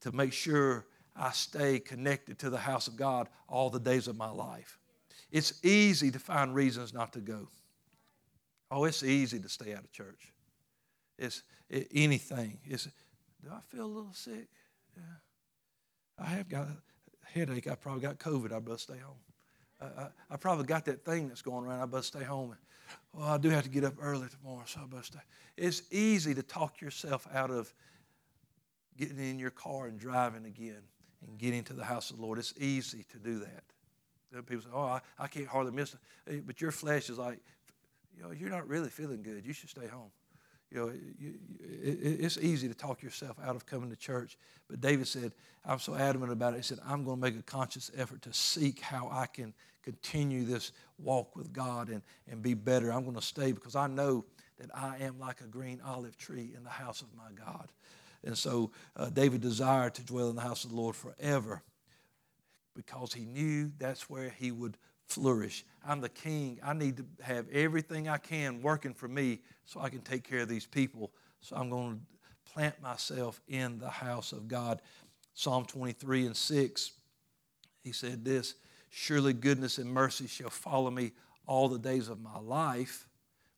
to make sure I stay connected to the house of God all the days of my life. It's easy to find reasons not to go. Oh, it's easy to stay out of church. It's it, anything. It's, do I feel a little sick? Yeah. I have got headache. I probably got COVID. I better stay home. I, I, I, probably got that thing that's going around. I better stay home. Well, I do have to get up early tomorrow, so I better stay. It's easy to talk yourself out of getting in your car and driving again and getting to the house of the Lord. It's easy to do that. People say, "Oh, I, I can't hardly miss it," but your flesh is like, you know, you're not really feeling good. You should stay home. You know, it's easy to talk yourself out of coming to church. But David said, I'm so adamant about it. He said, I'm going to make a conscious effort to seek how I can continue this walk with God and, and be better. I'm going to stay because I know that I am like a green olive tree in the house of my God. And so uh, David desired to dwell in the house of the Lord forever because he knew that's where he would flourish. I'm the king. I need to have everything I can working for me so I can take care of these people. So I'm going to plant myself in the house of God. Psalm 23 and 6, he said this Surely goodness and mercy shall follow me all the days of my life.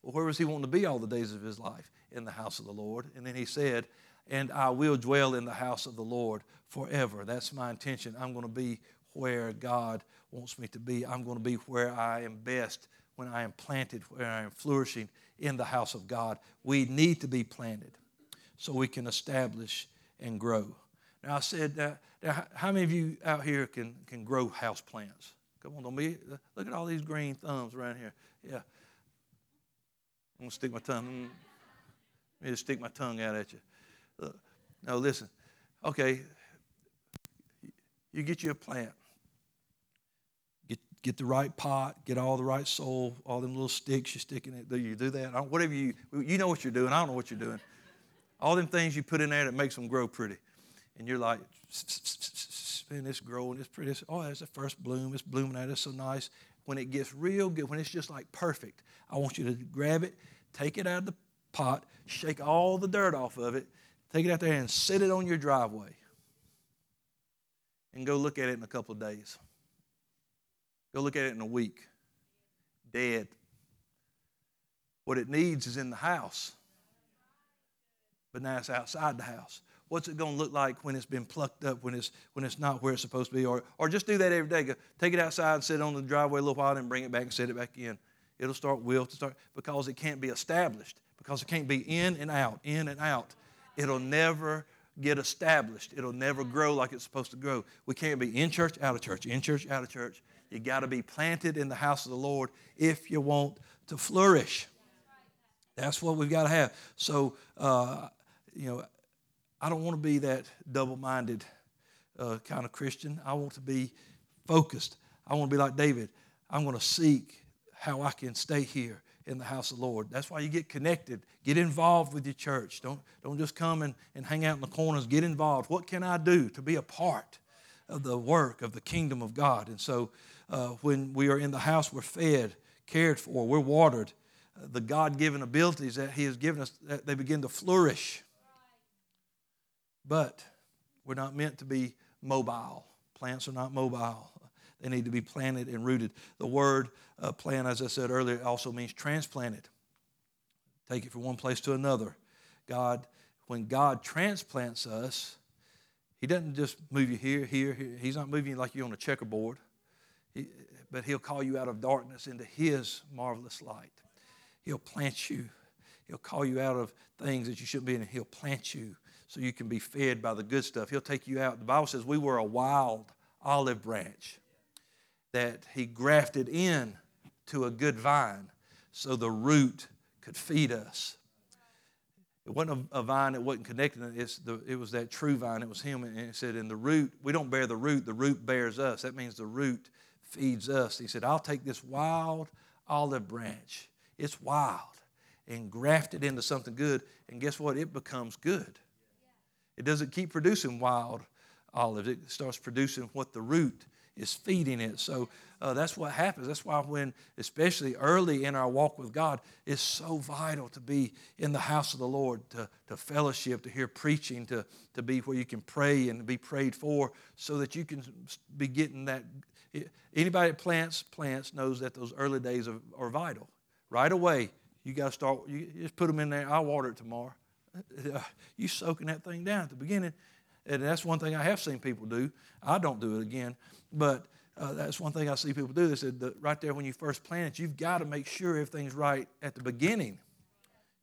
Well, where was he wanting to be all the days of his life? In the house of the Lord. And then he said, And I will dwell in the house of the Lord forever. That's my intention. I'm going to be where God wants me to be. I'm going to be where I am best when I am planted, where I am flourishing in the house of God. We need to be planted so we can establish and grow. Now, I said, uh, now, how many of you out here can, can grow house plants? Come on, don't be, look at all these green thumbs around here. Yeah. I'm going to stick my tongue. Mm. Let me just stick my tongue out at you. Uh, now, listen. Okay, you get you a plant. Get, the right pot, get all the right soil, all them little sticks you stick in it. Do you do that? whatever you, you know what you're doing. I don't know what you're doing. All them things you put in there that makes them grow pretty. And you're like, and it's growing, it's pretty. Oh, that's the first bloom. It's blooming out. It's so nice. When it gets real good, when it's just like perfect, I want you to grab it, take it out of the pot, shake all the dirt off of it, take it out there and sit it on your driveway. And go look at it in a couple of days. Go look at it in a week. Dead. What it needs is in the house. But now it's outside the house. What's it going to look like when it's been plucked up, when it's, when it's not where it's supposed to be? Or, or just do that every day. Go, take it outside and sit on the driveway a little while, and bring it back and set it back in. It'll start wilt to start because it can't be established, because it can't be in and out, in and out. It'll never get established. It'll never grow like it's supposed to grow. We can't be in church, out of church, in church, out of church. You got to be planted in the house of the Lord if you want to flourish. That's what we've got to have. So, uh, you know, I don't want to be that double minded uh, kind of Christian. I want to be focused. I want to be like David. I'm going to seek how I can stay here in the house of the Lord. That's why you get connected. Get involved with your church. Don't, don't just come and, and hang out in the corners. Get involved. What can I do to be a part of the work of the kingdom of God? And so uh, when we are in the house, we're fed, cared for, we're watered. Uh, the God given abilities that He has given us, they begin to flourish. But we're not meant to be mobile. Plants are not mobile. They need to be planted and rooted. The word uh, plant, as I said earlier, also means transplanted. Take it from one place to another. God, when God transplants us, He doesn't just move you here, here, here. He's not moving you like you're on a checkerboard, he, but He'll call you out of darkness into His marvelous light. He'll plant you. He'll call you out of things that you shouldn't be in, and He'll plant you so you can be fed by the good stuff. He'll take you out. The Bible says we were a wild olive branch that he grafted in to a good vine so the root could feed us. It wasn't a, vine that wasn't connected. It's the, it was that true vine. It was him. And it said, in the root, we don't bear the root, the root bears us. That means the root feeds us. He said, I'll take this wild olive branch. It's wild and graft it into something good. And guess what? It becomes good. It doesn't keep producing wild olives, it starts producing what the root is feeding it. So uh, that's what happens. That's why, when, especially early in our walk with God, it's so vital to be in the house of the Lord, to, to fellowship, to hear preaching, to, to be where you can pray and be prayed for so that you can be getting that. Anybody that plants plants knows that those early days are, are vital. Right away, you got to start, you just put them in there. I'll water it tomorrow. you soaking that thing down at the beginning. And that's one thing I have seen people do. I don't do it again, but uh, that's one thing I see people do. They said that right there when you first plant it, you've got to make sure everything's right at the beginning.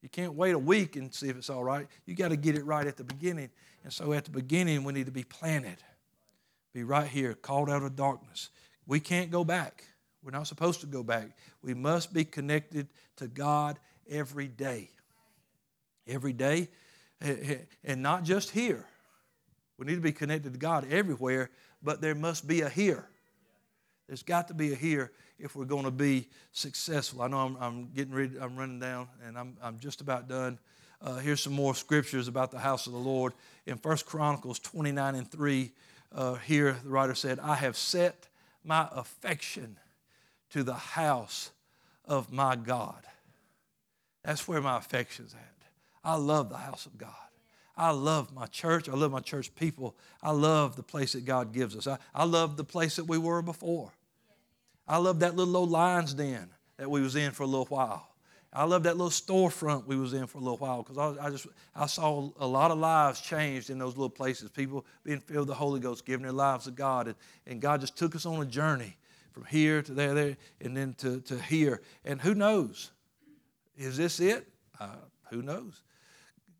You can't wait a week and see if it's all right. You got to get it right at the beginning. And so at the beginning, we need to be planted, be right here, called out of darkness. We can't go back. We're not supposed to go back. We must be connected to God every day every day, and not just here. We need to be connected to God everywhere, but there must be a here. There's got to be a here if we're going to be successful. I know I'm, I'm getting ready, I'm running down, and I'm, I'm just about done. Uh, here's some more scriptures about the house of the Lord. In 1 Chronicles 29 and 3, uh, here the writer said, I have set my affection to the house of my God. That's where my affection's at. I love the house of God. I love my church. I love my church people. I love the place that God gives us. I, I love the place that we were before. I love that little old Lions Den that we was in for a little while. I love that little storefront we was in for a little while because I, I, just I saw a lot of lives changed in those little places. People being filled with the Holy Ghost, giving their lives to God, and, and God just took us on a journey from here to there, there, and then to, to here. And who knows? Is this it? Uh, who knows?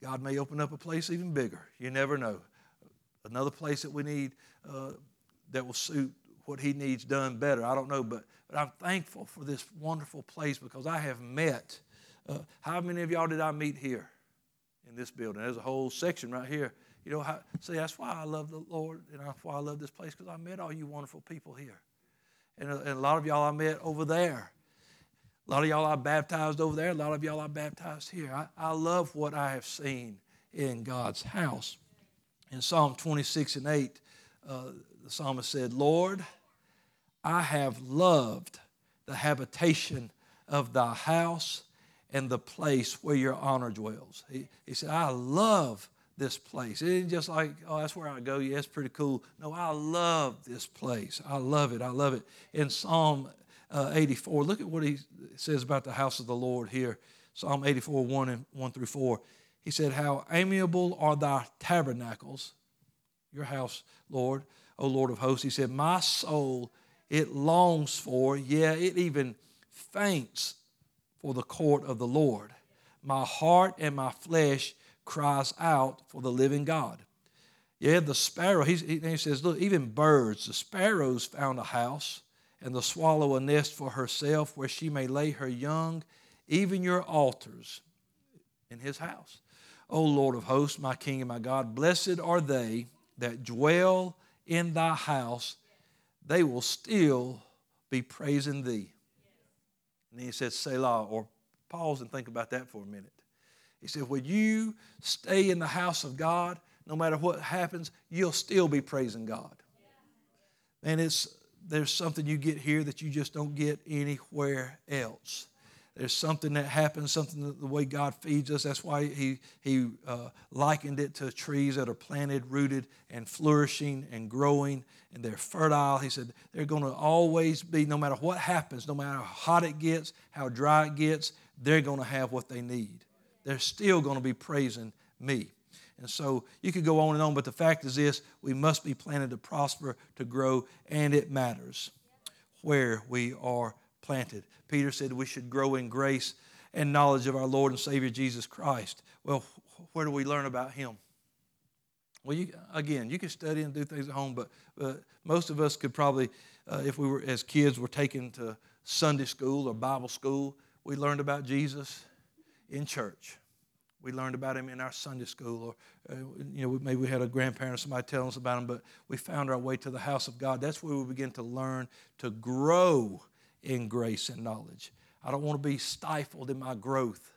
God may open up a place even bigger. You never know. Another place that we need uh, that will suit what He needs done better. I don't know, but, but I'm thankful for this wonderful place because I have met. Uh, how many of y'all did I meet here in this building? There's a whole section right here. You know, how, see, that's why I love the Lord and that's why I love this place because I met all you wonderful people here. And, uh, and a lot of y'all I met over there. A lot of y'all I baptized over there. A lot of y'all I baptized here. I, I love what I have seen in God's house. In Psalm 26 and 8, uh, the psalmist said, Lord, I have loved the habitation of thy house and the place where your honor dwells. He, he said, I love this place. It ain't just like, oh, that's where I go. Yeah, it's pretty cool. No, I love this place. I love it. I love it. In Psalm uh, 84. Look at what he says about the house of the Lord here. Psalm 84, 1 and 1 through 4. He said, How amiable are thy tabernacles, your house, Lord, O Lord of hosts. He said, My soul, it longs for, yeah, it even faints for the court of the Lord. My heart and my flesh cries out for the living God. Yeah, the sparrow, he, he says, look, even birds, the sparrows found a house and the swallow a nest for herself where she may lay her young, even your altars in his house. O Lord of hosts, my King and my God, blessed are they that dwell in thy house. They will still be praising thee. And then he said, Selah, or pause and think about that for a minute. He said, When you stay in the house of God, no matter what happens, you'll still be praising God. And it's there's something you get here that you just don't get anywhere else. There's something that happens, something that the way God feeds us. That's why He, he uh, likened it to trees that are planted, rooted, and flourishing and growing, and they're fertile. He said they're going to always be, no matter what happens, no matter how hot it gets, how dry it gets, they're going to have what they need. They're still going to be praising me. And so you could go on and on, but the fact is this we must be planted to prosper, to grow, and it matters where we are planted. Peter said we should grow in grace and knowledge of our Lord and Savior Jesus Christ. Well, where do we learn about Him? Well, you, again, you can study and do things at home, but, most of us could probably, uh, if we were as kids, were taken to Sunday school or Bible school, we learned about Jesus in church. We learned about him in our Sunday school, or uh, you know, maybe we had a grandparent or somebody telling us about him. But we found our way to the house of God. That's where we begin to learn to grow in grace and knowledge. I don't want to be stifled in my growth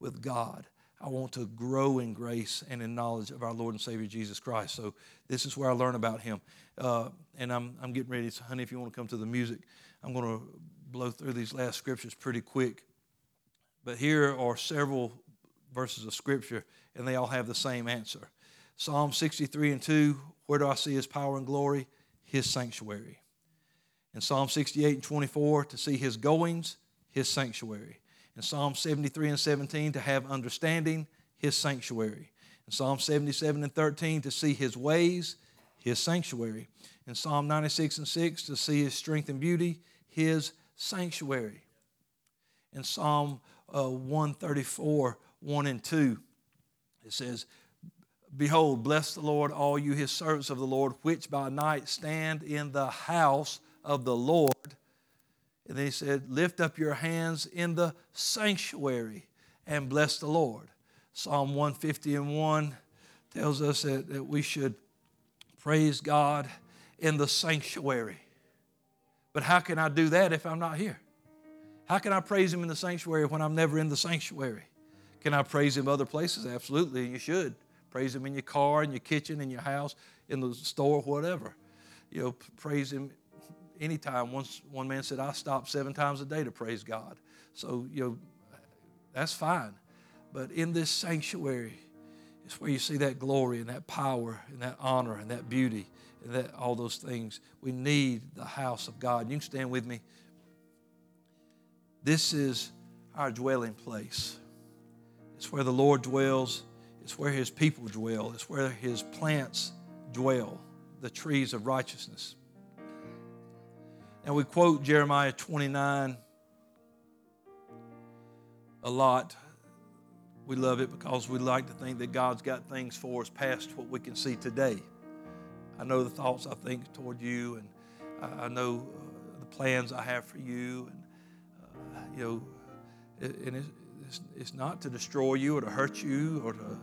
with God. I want to grow in grace and in knowledge of our Lord and Savior Jesus Christ. So this is where I learn about Him. Uh, and I'm, I'm getting ready. So, honey, if you want to come to the music, I'm going to blow through these last scriptures pretty quick. But here are several verses of Scripture, and they all have the same answer. Psalm 63 and 2, where do I see his power and glory? His sanctuary. In Psalm 68 and 24, to see his goings, his sanctuary. In Psalm 73 and 17, to have understanding, his sanctuary. In Psalm 77 and 13, to see his ways, his sanctuary. In Psalm 96 and 6, to see his strength and beauty, his sanctuary. In Psalm uh, 134, 1 and 2. It says, Behold, bless the Lord, all you his servants of the Lord, which by night stand in the house of the Lord. And then he said, Lift up your hands in the sanctuary and bless the Lord. Psalm 150 and 1 tells us that, that we should praise God in the sanctuary. But how can I do that if I'm not here? How can I praise Him in the sanctuary when I'm never in the sanctuary? Can I praise Him other places? Absolutely, you should. Praise Him in your car, in your kitchen, in your house, in the store, whatever. You know, praise Him anytime. Once one man said, I stop seven times a day to praise God. So, you know, that's fine. But in this sanctuary, it's where you see that glory and that power and that honor and that beauty and that all those things. We need the house of God. You can stand with me. This is our dwelling place. It's where the Lord dwells. It's where his people dwell. It's where his plants dwell, the trees of righteousness. And we quote Jeremiah 29 a lot. We love it because we like to think that God's got things for us past what we can see today. I know the thoughts I think toward you, and I know uh, the plans I have for you, and uh, you know, and it's, it's, not to destroy you or to hurt you or to.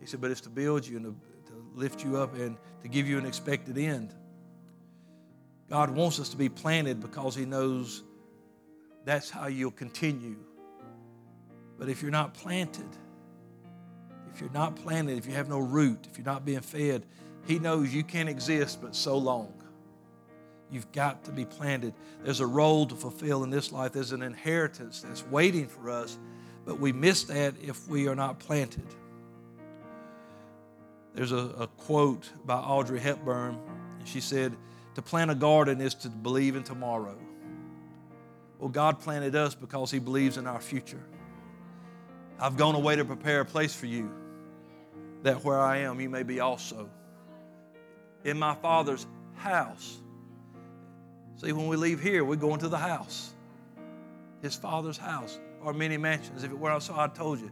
He said, but it's to build you and to, to lift you up and to give you an expected end. God wants us to be planted because He knows that's how you'll continue. But if you're not planted, if you're not planted, if you have no root, if you're not being fed, He knows you can't exist but so long. You've got to be planted. There's a role to fulfill in this life, there's an inheritance that's waiting for us, but we miss that if we are not planted. There's a, a quote by Audrey Hepburn, and she said, to plant a garden is to believe in tomorrow. Well, God planted us because He believes in our future. I've gone away to prepare a place for you, that where I am, you may be also. In my Father's house. See, when we leave here, we go into the house, His Father's house, or many mansions. If it were so, I told you.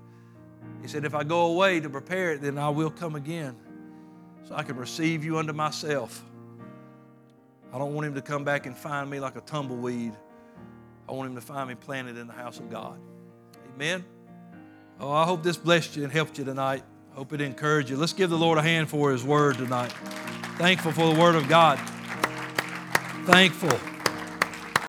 He said, If I go away to prepare it, then I will come again, so I can receive you unto myself. I don't want him to come back and find me like a tumbleweed. I want him to find me planted in the house of God. Amen. Oh, I hope this blessed you and helped you tonight. Hope it encouraged you. Let's give the Lord a hand for his word tonight. Thankful for the word of God. Thankful.